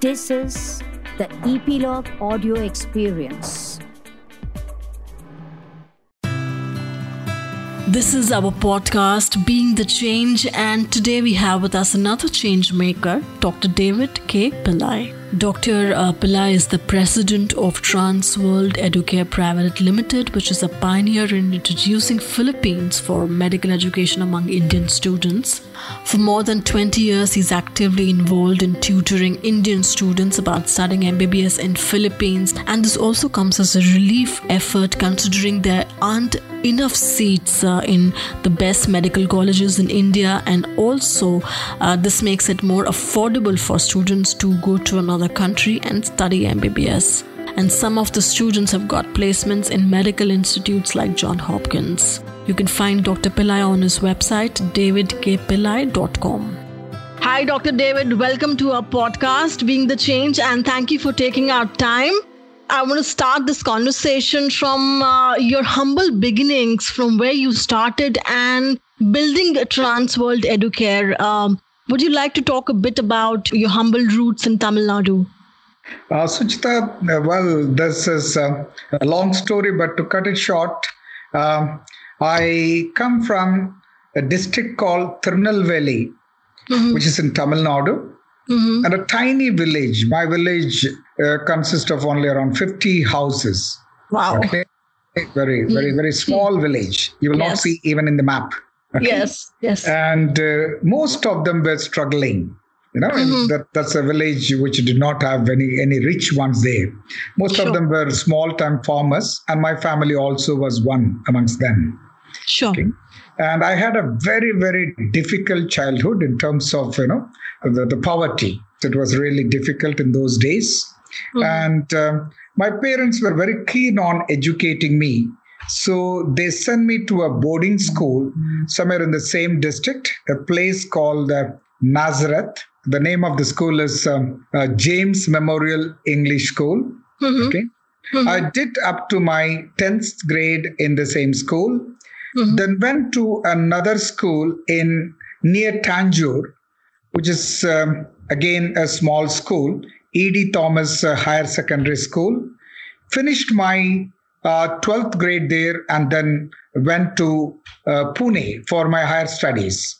This is the Epilogue Audio Experience. This is our podcast, Being the Change, and today we have with us another change maker, Dr. David K. Pillai. Dr. Uh, Pillai is the president of Transworld Educare Private Limited, which is a pioneer in introducing Philippines for medical education among Indian students. For more than 20 years, he's actively involved in tutoring Indian students about studying MBBS in Philippines, and this also comes as a relief effort considering there aren't enough seats uh, in the best medical colleges in India, and also uh, this makes it more affordable for students to go to another country and study MBBS. And some of the students have got placements in medical institutes like John Hopkins. You can find Dr. Pillai on his website, davidkpillai.com. Hi, Dr. David. Welcome to our podcast, Being the Change, and thank you for taking our time. I want to start this conversation from uh, your humble beginnings, from where you started and building a Transworld Educare. Um, would you like to talk a bit about your humble roots in Tamil Nadu? Uh, Suchita, uh, well, this is uh, a long story, but to cut it short, um, I come from a district called Tirunelveli, mm-hmm. which is in Tamil Nadu. Mm-hmm. And a tiny village. My village uh, consists of only around 50 houses. Wow. Okay? Very, very, very small mm-hmm. village. You will yes. not see even in the map. Okay? Yes, yes. And uh, most of them were struggling. You know, mm-hmm. that, that's a village which did not have any, any rich ones there. Most sure. of them were small time farmers, and my family also was one amongst them. Sure. Okay? And I had a very, very difficult childhood in terms of, you know, the, the poverty. It was really difficult in those days. Mm-hmm. And uh, my parents were very keen on educating me. So they sent me to a boarding school somewhere in the same district, a place called uh, Nazareth. The name of the school is um, uh, James Memorial English School. Mm-hmm. Okay. Mm-hmm. I did up to my 10th grade in the same school. Mm-hmm. Then went to another school in near Tanjore, which is um, again a small school, E.D. Thomas uh, Higher Secondary School. Finished my uh, 12th grade there and then went to uh, Pune for my higher studies.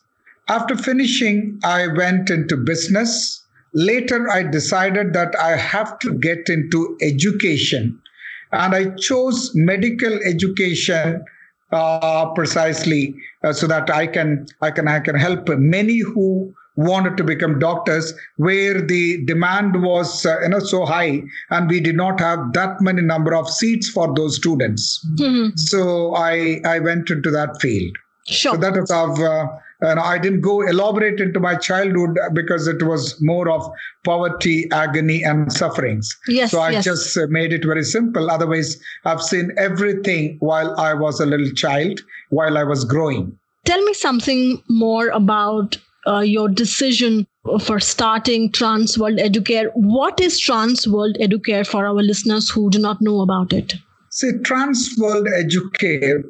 After finishing, I went into business. Later, I decided that I have to get into education. And I chose medical education uh, precisely. Uh, so that I can I can I can help many who wanted to become doctors where the demand was uh, you know so high and we did not have that many number of seats for those students. Mm-hmm. so i i went into that field. Sure. So that is how uh, and I didn't go elaborate into my childhood because it was more of poverty, agony, and sufferings. Yes, so I yes. just uh, made it very simple. Otherwise, I've seen everything while I was a little child, while I was growing. Tell me something more about uh, your decision for starting Transworld Educare. What is Transworld Educare for our listeners who do not know about it? See, Transworld Educare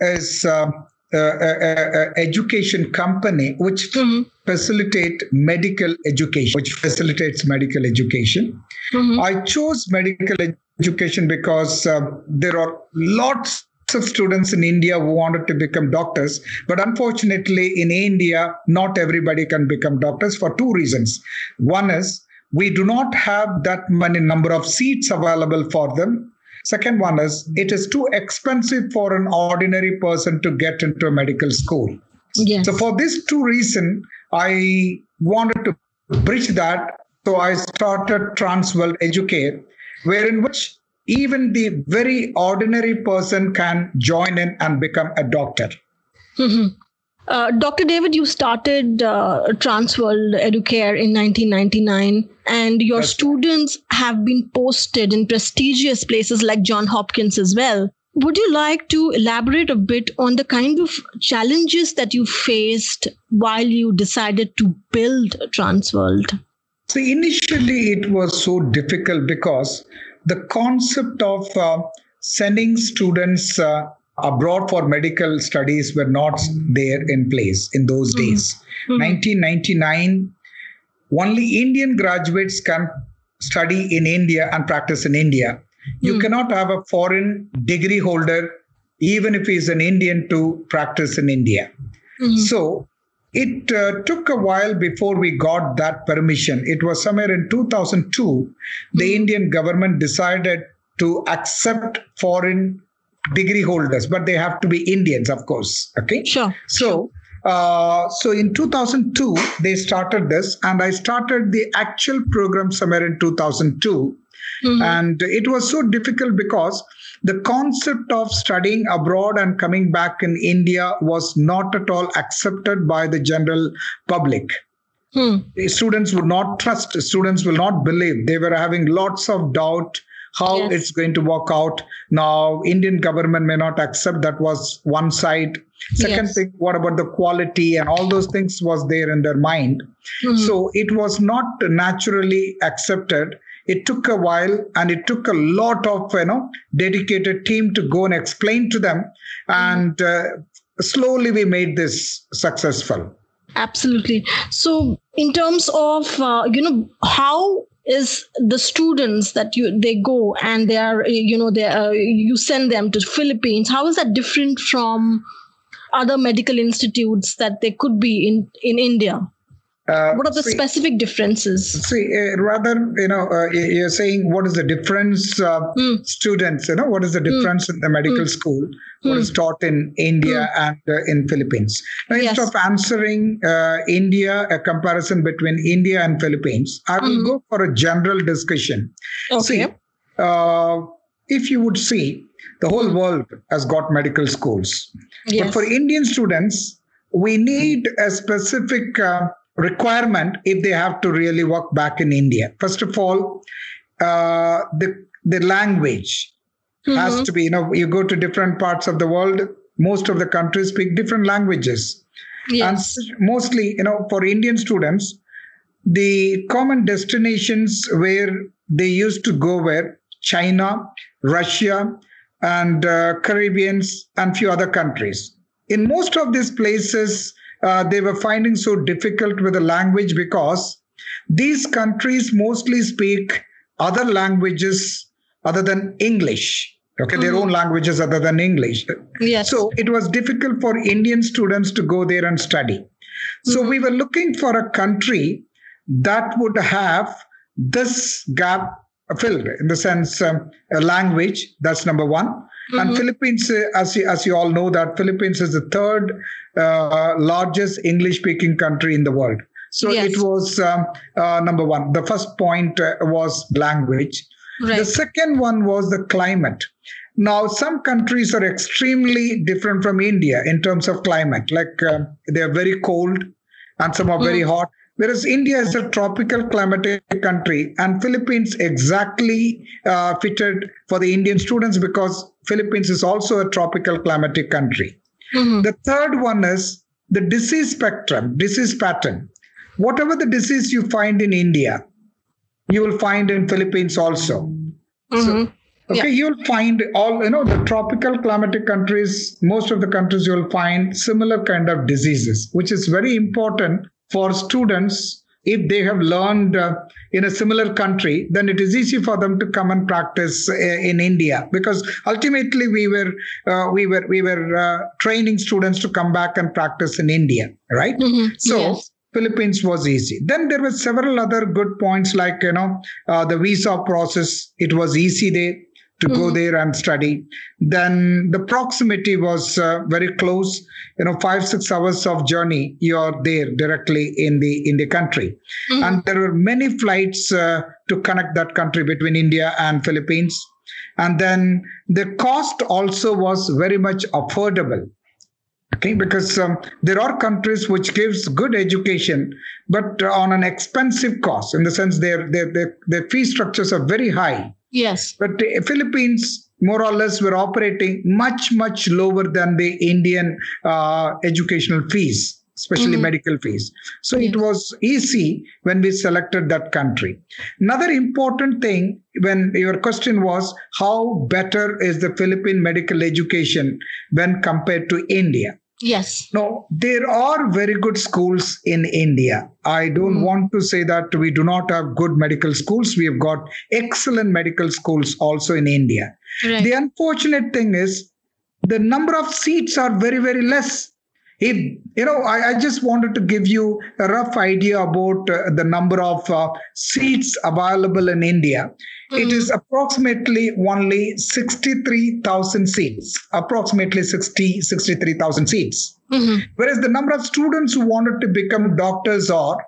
is uh, a, education company which mm-hmm. facilitate medical education, which facilitates medical education. Mm-hmm. I chose medical education because uh, there are lots of students in India who wanted to become doctors. But unfortunately, in India, not everybody can become doctors for two reasons. One is we do not have that many number of seats available for them. Second one is it is too expensive for an ordinary person to get into a medical school. Yes. So for these two reasons, I wanted to bridge that. So I started Transworld Educare, wherein which even the very ordinary person can join in and become a doctor. Mm-hmm. Uh, Dr. David, you started uh, Transworld Educare in 1999, and your That's students have been posted in prestigious places like John Hopkins as well. Would you like to elaborate a bit on the kind of challenges that you faced while you decided to build Transworld? So, initially, it was so difficult because the concept of uh, sending students uh, abroad for medical studies were not there in place in those mm-hmm. days. Mm-hmm. 1999, only Indian graduates can study in India and practice in India. You Hmm. cannot have a foreign degree holder, even if he is an Indian, to practice in India. Mhm. So it uh, took a while before we got that permission. It was somewhere in 2002, the Indian government decided to accept foreign degree holders, but they have to be Indians, of course. Okay. Sure. So, uh, so in 2002 they started this, and I started the actual program somewhere in 2002, Mhm. and it was so difficult because the concept of studying abroad and coming back in India was not at all accepted by the general public. Hmm. Students would not trust. Students will not believe. They were having lots of doubt how Yes. it's going to work out. Now, Indian government may not accept. That was one side. Second Yes. thing, what about the quality and all those things was there in their mind. Mhm. So it was not naturally accepted. It took a while and it took a lot of you know dedicated team to go and explain to them, and uh, slowly we made this successful. Absolutely. So, in terms of uh, you know how is the students that you they go and they are you know they uh, you send them to Philippines? How is that different from other medical institutes that they could be in in India? Uh, What are the see- specific differences? See, uh, rather, you know, uh, you're saying what is the difference, uh, Hmm. students, you know, what is the difference in the medical Hmm. school, what is taught in India and uh, in Philippines. Now, Yes. instead of answering uh, India, a comparison between India and Philippines, I will Mhm. go for a general discussion. See, Okay. uh, if you would see, the whole world has got medical schools. But for Indian students, we need a specific uh, requirement if they have to really work back in India. First of all, uh, the the language has Mhm. to be. You know, you go to different parts of the world. Most of the countries speak different languages, Yes. and mostly, you know, for Indian students, the common destinations where they used to go were China, Russia, and uh, Caribbeans, and few other countries. In most of these places, uh, they were finding so difficult with the language because these countries mostly speak other languages other than English. Okay, their Mhm. own languages other than English. Yes. So it was difficult for Indian students to go there and study. So Mhm. we were looking for a country that would have this gap filled in the sense um, a language. That's number one. And Mhm. Philippines, uh, as you, as you all know, that Philippines is the third uh, largest English-speaking country in the world. So Yes. it was um, uh, number one. The first point uh, was language. The second one was the climate. Now, some countries are extremely different from India in terms of climate. Like uh, they are very cold, and some are very hot. Whereas India is a tropical climatic country, and Philippines exactly uh, fitted for the Indian students because Philippines is also a tropical climatic country. Mhm. The third one is the disease spectrum, disease pattern. Whatever the disease you find in India, you will find in Philippines also. Mhm. Okay, you'll find all, you know, the tropical climatic countries, most of the countries you'll find similar kind of diseases, which is very important for students. If they have learned uh, in a similar country, then it is easy for them to come and practice uh, in India because ultimately we were uh, we were we were uh, training students to come back and practice in India, right? Mhm. So Yes. Philippines was easy. Then there were several other good points like you know uh, the visa process. It was easy there to go Mhm. there and study. Then the proximity was uh, very close. You know, five six hours of journey. You're there directly in the in the country, Mhm. and there were many flights uh, to connect that country between India and Philippines. And then the cost also was very much affordable okay because um, there are countries which gives good education but on an expensive cost in the sense their their their, their fee structures are very high Yes. but the philippines more or less were operating much much lower than the indian uh, educational fees especially Mhm. medical fees so it was easy when we selected that country another important thing when your question was how better is the philippine medical education when compared to india Yes. No, there are very good schools in India. I don't mm. want to say that we do not have good medical schools. We have got excellent medical schools also in India. Right. The unfortunate thing is the number of seats are very, very less. If, you know, I, I just wanted to give you a rough idea about uh, the number of uh, seats available in India. Mm-hmm. It is approximately only 63,000 seats, approximately 60, 63,000 seats. Mm-hmm. Whereas the number of students who wanted to become doctors are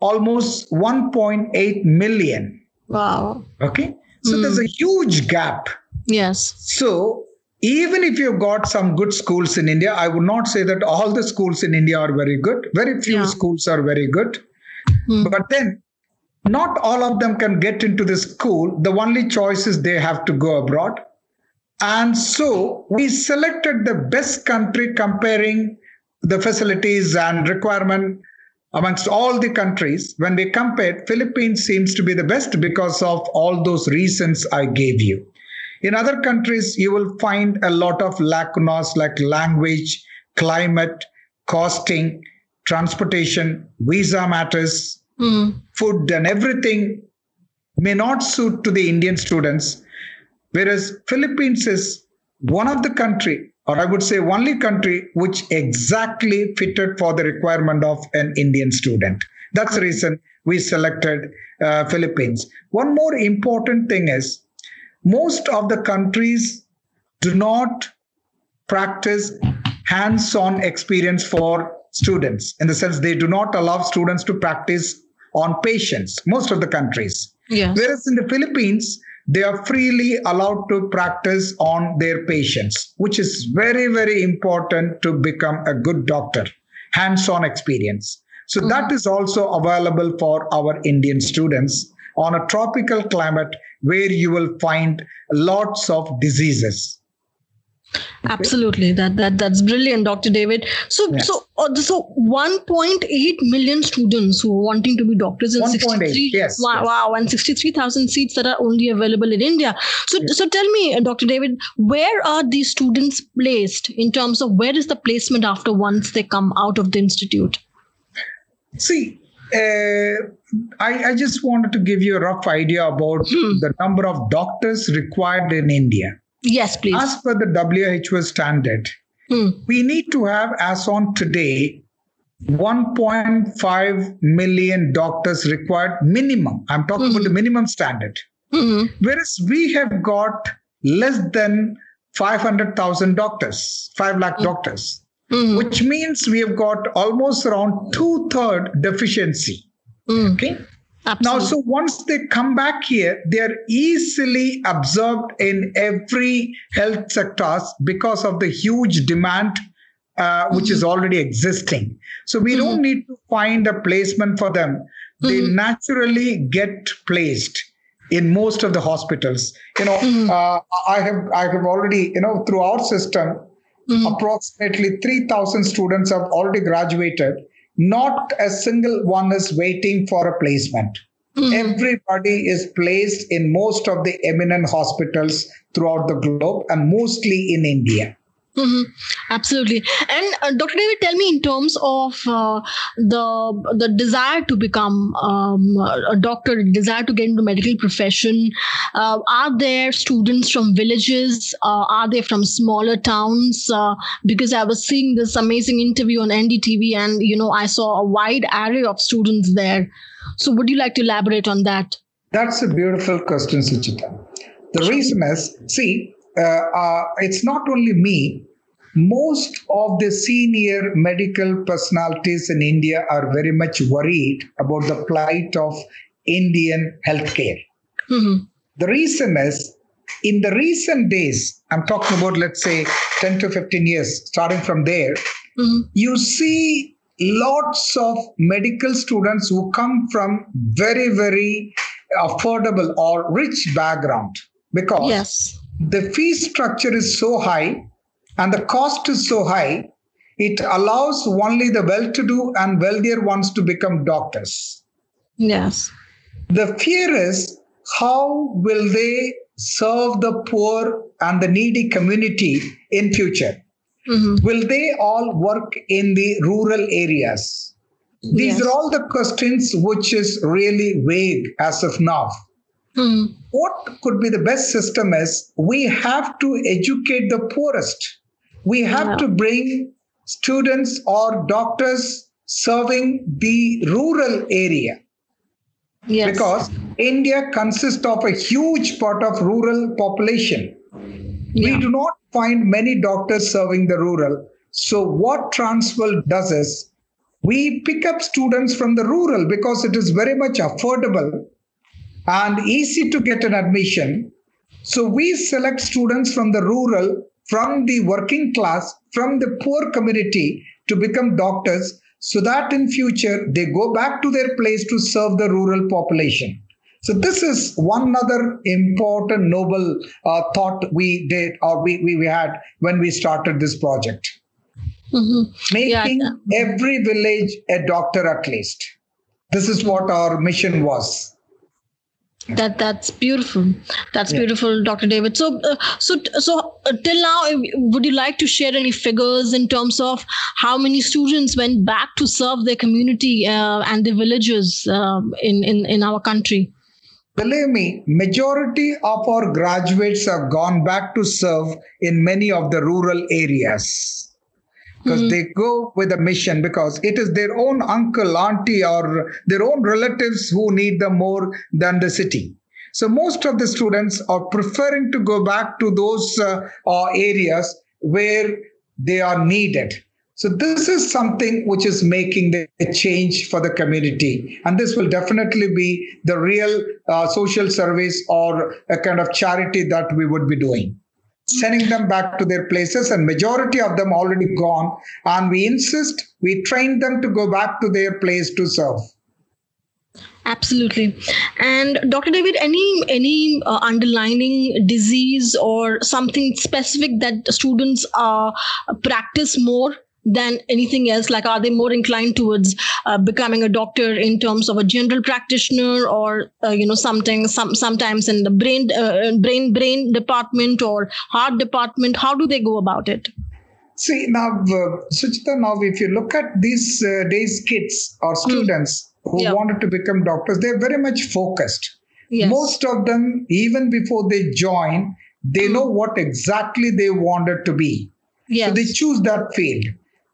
almost 1.8 million. Wow. Okay. So mm. there's a huge gap. Yes. So even if you've got some good schools in India, I would not say that all the schools in India are very good. Very few yeah. schools are very good. Mm. But then not all of them can get into the school. The only choice is they have to go abroad. And so we selected the best country comparing the facilities and requirement amongst all the countries. When we compared, Philippines seems to be the best because of all those reasons I gave you. In other countries, you will find a lot of lacunas like language, climate, costing, transportation, visa matters, mm. food, and everything may not suit to the Indian students. Whereas Philippines is one of the country, or I would say only country, which exactly fitted for the requirement of an Indian student. That's the reason we selected uh, Philippines. One more important thing is most of the countries do not practice hands-on experience for students in the sense they do not allow students to practice on patients most of the countries yes. whereas in the philippines they are freely allowed to practice on their patients which is very very important to become a good doctor hands-on experience so mm-hmm. that is also available for our indian students on a tropical climate where you will find lots of diseases. Absolutely. That that that's brilliant dr david. So yes. so uh, so 1.8 million students who are wanting to be doctors in 63 yes, wow, yes. wow and 63000 seats that are only available in india. So yes. so tell me uh, dr david where are these students placed in terms of where is the placement after once they come out of the institute? See uh, I, I, just wanted to give you a rough idea about hmm. the number of doctors required in India. Yes, please. As per the WHO standard, hmm. we need to have, as on today, 1.5 million doctors required minimum. I'm talking mm-hmm. about the minimum standard. Mm-hmm. Whereas we have got less than 500,000 doctors, 5 lakh mm-hmm. doctors, which means we have got almost around two third deficiency. Mm. Okay. Absolutely. Now, so once they come back here, they are easily absorbed in every health sectors because of the huge demand uh, which mm-hmm. is already existing. So we mm-hmm. don't need to find a placement for them. They mm-hmm. naturally get placed in most of the hospitals. You know, mm-hmm. uh, I have I have already you know through our system, mm-hmm. approximately three thousand students have already graduated not a single one is waiting for a placement. Mm. Everybody is placed in most of the eminent hospitals throughout the globe and mostly in India. Mm-hmm. Absolutely. And uh, Dr. David, tell me in terms of uh, the the desire to become um, a doctor, desire to get into medical profession. Uh, are there students from villages? Uh, are they from smaller towns? Uh, because I was seeing this amazing interview on NDTV, and you know I saw a wide array of students there. So, would you like to elaborate on that? That's a beautiful question, Suchita. The reason is, see, uh, it's not only me. Most of the senior medical personalities in India are very much worried about the plight of Indian healthcare. Mm-hmm. The reason is, in the recent days, I'm talking about, let's say, 10 to 15 years, starting from there, mm-hmm. you see lots of medical students who come from very, very affordable or rich background because yes the fee structure is so high and the cost is so high, it allows only the well to do and wealthier ones to become doctors. Yes. The fear is how will they serve the poor and the needy community in future? Mm-hmm. Will they all work in the rural areas? These yes. are all the questions which is really vague as of now. Mm-hmm. What could be the best system is we have to educate the poorest. We have yeah. to bring students or doctors serving the rural area. Yes. Because India consists of a huge part of rural population. Yeah. We do not find many doctors serving the rural. So what Transworld does is we pick up students from the rural because it is very much affordable and easy to get an admission. So we select students from the rural, from the working class, from the poor community to become doctors so that in future they go back to their place to serve the rural population. So this is one other important noble uh, thought we did or we, we, we had when we started this project. Mm-hmm. Making yeah. every village a doctor at least. This is what our mission was that that's beautiful. That's yeah. beautiful dr david. So uh, so so uh, till now would you like to share any figures in terms of how many students went back to serve their community uh, and the villages um, in, in in our country? Believe me majority of our graduates have gone back to serve in many of the rural areas because mm-hmm. they go with a mission because it is their own uncle, auntie, or their own relatives who need them more than the city. So most of the students are preferring to go back to those uh, uh, areas where they are needed. So this is something which is making the change for the community, and this will definitely be the real uh, social service or a kind of charity that we would be doing sending them back to their places and majority of them already gone. And we insist we train them to go back to their place to serve. Absolutely. And dr david any any uh, underlining disease or something specific that students uh, practice more than anything else like are they more inclined towards uh, becoming a doctor in terms of a general practitioner or uh, you know something some sometimes in the brain uh, brain brain department or heart department how do they go about it see now uh, Suchita, now if you look at these uh, days kids or hmm. students mm. who wanted to become doctors they're very much focused yes. most of them even before they join they hmm. know what exactly they wanted to be yes. so they choose that field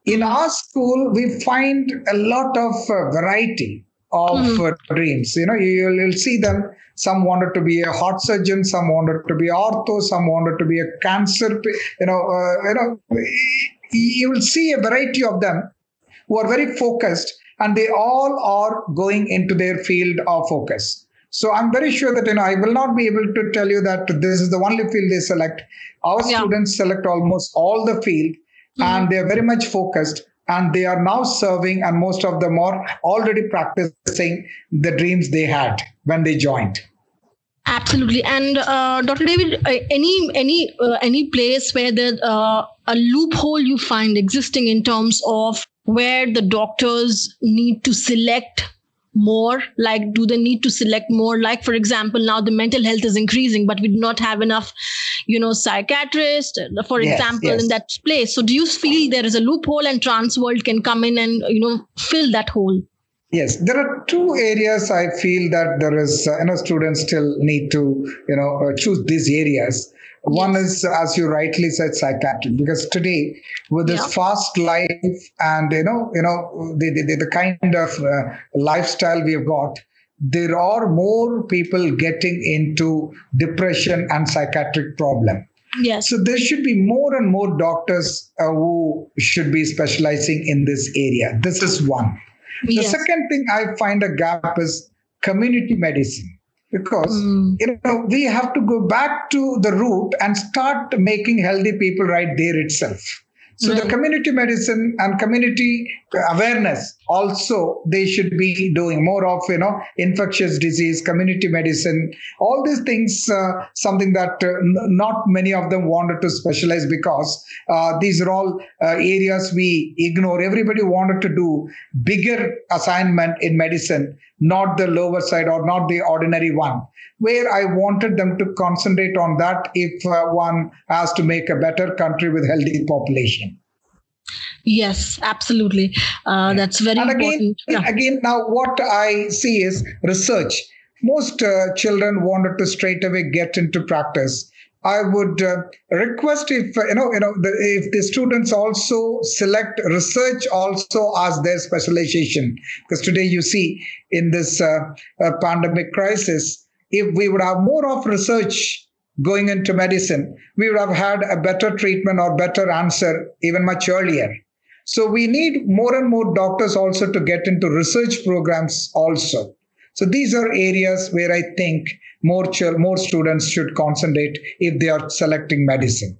in our school, we find a lot of uh, variety of mm-hmm. uh, dreams. You know, you'll, you'll see them. Some wanted to be a heart surgeon, some wanted to be ortho, some wanted to be a cancer. You know, uh, you know, you will see a variety of them who are very focused, and they all are going into their field of focus. So I'm very sure that you know I will not be able to tell you that this is the only field they select. Our yeah. students select almost all the field. And they are very much focused and they are now serving and most of them are already practicing the dreams they had when they joined. Absolutely. And uh, dr david uh, any any uh, any place where there uh, a loophole you find existing in terms of where the doctors need to select more like do they need to select more? Like for example now the mental health is increasing but we do not have enough you know psychiatrists for yes, example yes. in that place. So do you feel there is a loophole and trans world can come in and you know fill that hole Yes, there are two areas I feel that there is, uh, you know, students still need to, you know, uh, choose these areas. One is, as you rightly said, psychiatric, because today with this yeah. fast life and you know, you know, the the, the kind of uh, lifestyle we have got, there are more people getting into depression and psychiatric problem. Yes. So there should be more and more doctors uh, who should be specializing in this area. This is one. Yes. The second thing I find a gap is community medicine because mm. you know we have to go back to the root and start making healthy people right there itself so right. the community medicine and community awareness also they should be doing more of you know infectious disease community medicine. All these things uh, something that uh, not many of them wanted to specialize because uh, these are all uh, areas we ignore. Everybody wanted to do bigger assignment in medicine not the lower side or not the ordinary one. Where i wanted them to concentrate on that if uh, one has to make a better country with healthy population Yes, absolutely. Uh, that's very and again, important. Yeah. again, now what I see is research. Most uh, children wanted to straight away get into practice. I would uh, request if uh, you know, you know, the, if the students also select research also as their specialization, because today you see in this uh, uh, pandemic crisis, if we would have more of research going into medicine, we would have had a better treatment or better answer even much earlier. So we need more and more doctors also to get into research programs also. So these are areas where I think more ch- more students should concentrate if they are selecting medicine.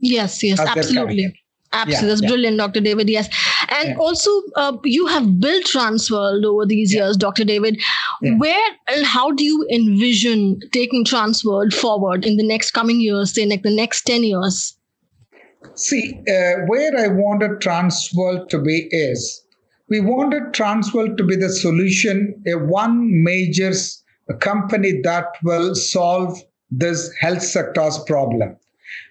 Yes, yes, absolutely. Absolutely. Yeah, That's yeah. brilliant, Dr. David. Yes. And Yeah. also, uh, you have built Transworld over these years, Dr. David. Where and how do you envision taking Transworld forward in the next coming years, say, like the next 10 years? See, uh, where I wanted Transworld to be is we wanted Transworld to be the solution, a one major company that will solve this health sector's problem.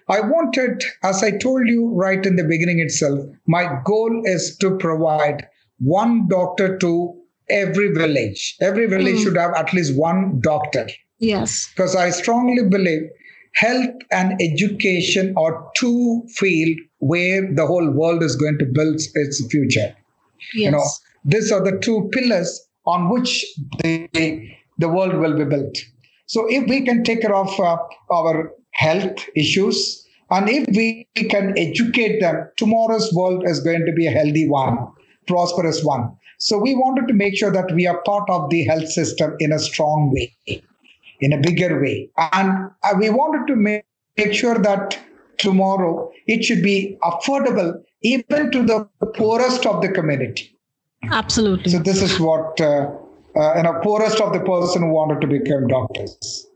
I wanted, as I told you right in the beginning itself, my goal is to provide one doctor to every village. Every village Mm. should have at least one doctor Yes. because I strongly believe health and education are two fields where the whole world is going to build its future. Yes. You know, these are the two pillars on which the the world will be built. So if we can take care of uh, our health issues and if we can educate them, tomorrow's world is going to be a healthy one, prosperous one. So we wanted to make sure that we are part of the health system in a strong way in a bigger way. And uh, we wanted to make, make sure that tomorrow it should be affordable even to the poorest of the community. absolutely. So this is what uh, uh, you know, poorest of the person who wanted to become doctors.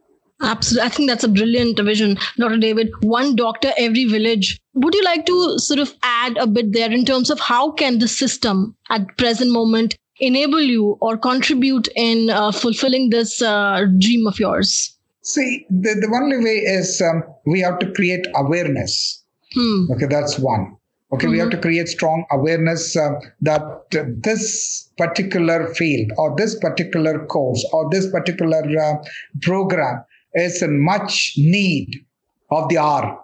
Absolutely. I think that's a brilliant vision, Dr. David. One doctor every village. Would you like to sort of add a bit there in terms of how can the system at present moment enable you or contribute in uh, fulfilling this uh, dream of yours? See, the, the only way is um, we have to create awareness. Hmm. Okay, that's one. Okay, we have to create strong awareness uh, that uh, this particular field or this particular course or this particular uh, program is in much need of the hour.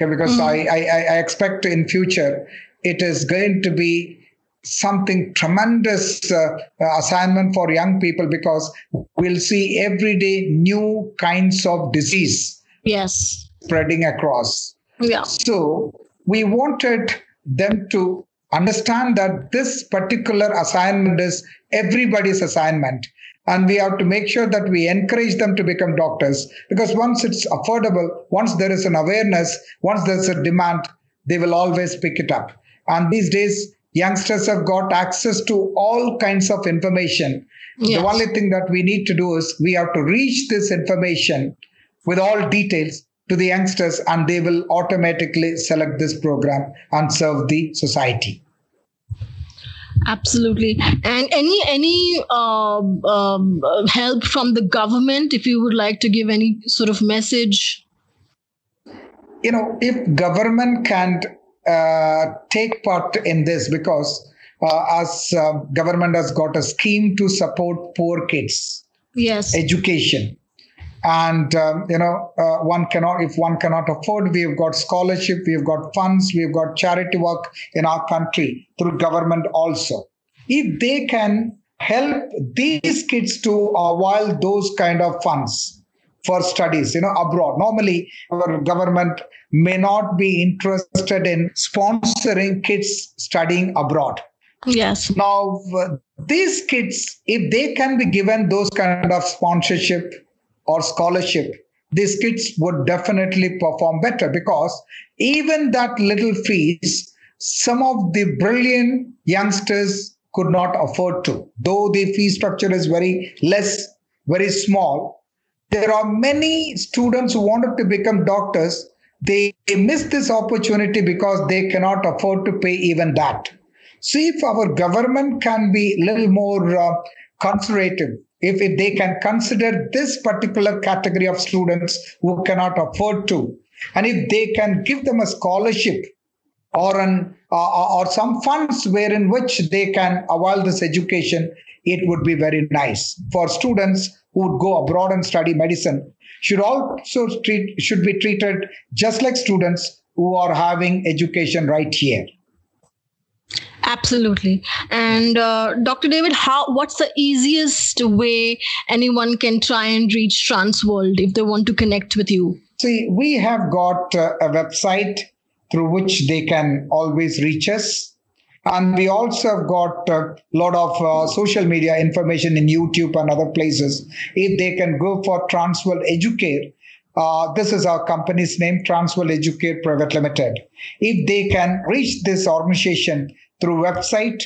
Okay, because I, I, I expect in future it is going to be something tremendous uh, uh, assignment for young people because we'll see every day new kinds of disease Yes. spreading across. Yeah. So we wanted them to understand that this particular assignment is everybody's assignment. And we have to make sure that we encourage them to become doctors because once it's affordable, once there is an awareness, once there's a demand, they will always pick it up. And these days, youngsters have got access to all kinds of information. Yes. The only thing that we need to do is we have to reach this information with all details to the youngsters and they will automatically select this program and serve the society Absolutely. And any any um, um, uh, help from the government, if you would like to give any sort of message. you know if government can uh, take part in this because uh, as uh, government has got a scheme to support poor kids. Yes. education. And um, you know uh, one cannot if one cannot afford we've got scholarship we've got funds we've got charity work in our country through government also. If they can help these kids to avail those kind of funds for studies you know abroad normally our government may not be interested in sponsoring kids studying abroad Yes. now, uh, these kids, if they can be given those kind of sponsorship or scholarship, these kids would definitely perform better because even that little fees, some of the brilliant youngsters could not afford to. Though the fee structure is very less, very small, there are many students who wanted to become doctors. They miss this opportunity because they cannot afford to pay even that. See if our government can be a little more uh, conservative, if, if they can consider this particular category of students who cannot afford to, and if they can give them a scholarship or an uh, or some funds wherein which they can avail this education, it would be very nice for students who would go abroad and study medicine. Should also treat should be treated just like students who are having education right here. Absolutely. And uh, Dr. David, how what's the easiest way anyone can try and reach Transworld if they want to connect with you? See, we have got uh, a website through which they can always reach us. And we also have got a lot of uh, social media information in YouTube and other places. If they can go for Transworld Educare, uh, this is our company's name, Transworld Educare Private Limited. If they can reach this organization through website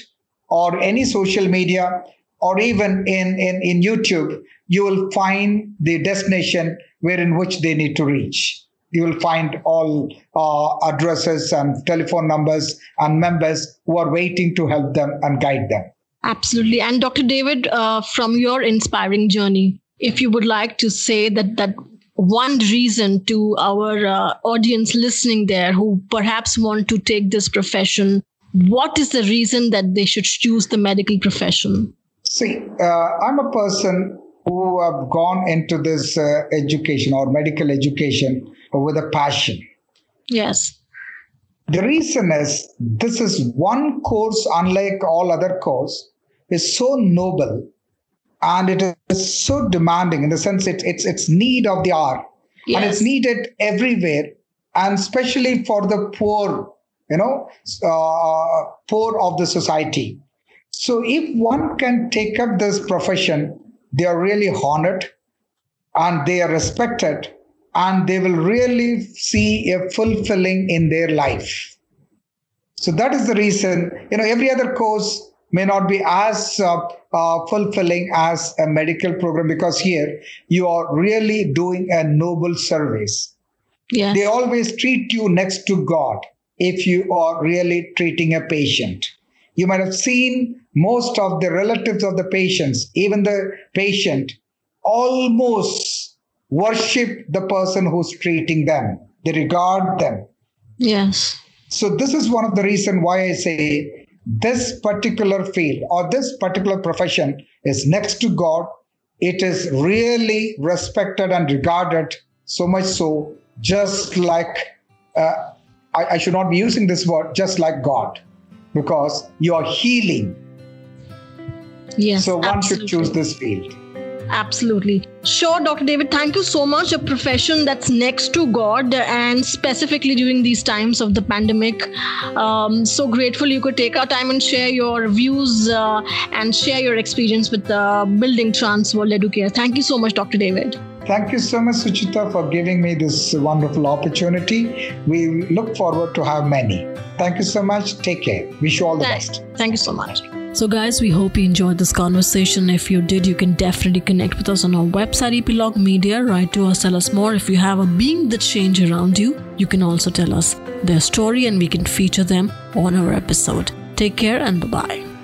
or any social media or even in, in, in YouTube, you will find the destination where in which they need to reach you will find all uh, addresses and telephone numbers and members who are waiting to help them and guide them. Absolutely. And Dr. David, uh, from your inspiring journey, if you would like to say that that one reason to our uh, audience listening there who perhaps want to take this profession, what is the reason that they should choose the medical profession? See, uh, I'm a person who have gone into this uh, education or medical education with a passion. Yes. The reason is this is one course, unlike all other course, is so noble and it is so demanding in the sense it, it's it's need of the hour yes. and it's needed everywhere and especially for the poor you know uh, poor of the society so if one can take up this profession they are really honored and they are respected and they will really see a fulfilling in their life. So that is the reason, you know, every other course may not be as uh, uh, fulfilling as a medical program because here you are really doing a noble service. Yes. They always treat you next to God if you are really treating a patient. You might have seen most of the relatives of the patients, even the patient, almost worship the person who's treating them, they regard them. Yes. So, this is one of the reason why I say this particular field or this particular profession is next to God. It is really respected and regarded so much so, just like uh, I, I should not be using this word, just like God, because you are healing. Yes. So, one absolutely. should choose this field. Absolutely. Sure, Dr. David, thank you so much. A profession that's next to God and specifically during these times of the pandemic. Um, so grateful you could take our time and share your views uh, and share your experience with uh, building Transworld Educare. Thank you so much, Dr. David. Thank you so much, Suchita, for giving me this wonderful opportunity. We look forward to have many. Thank you so much. Take care. Wish you all the best. Thank you so much. So, guys, we hope you enjoyed this conversation. If you did, you can definitely connect with us on our website, Epilogue Media. Write to us, tell us more. If you have a being the change around you, you can also tell us their story and we can feature them on our episode. Take care and bye bye.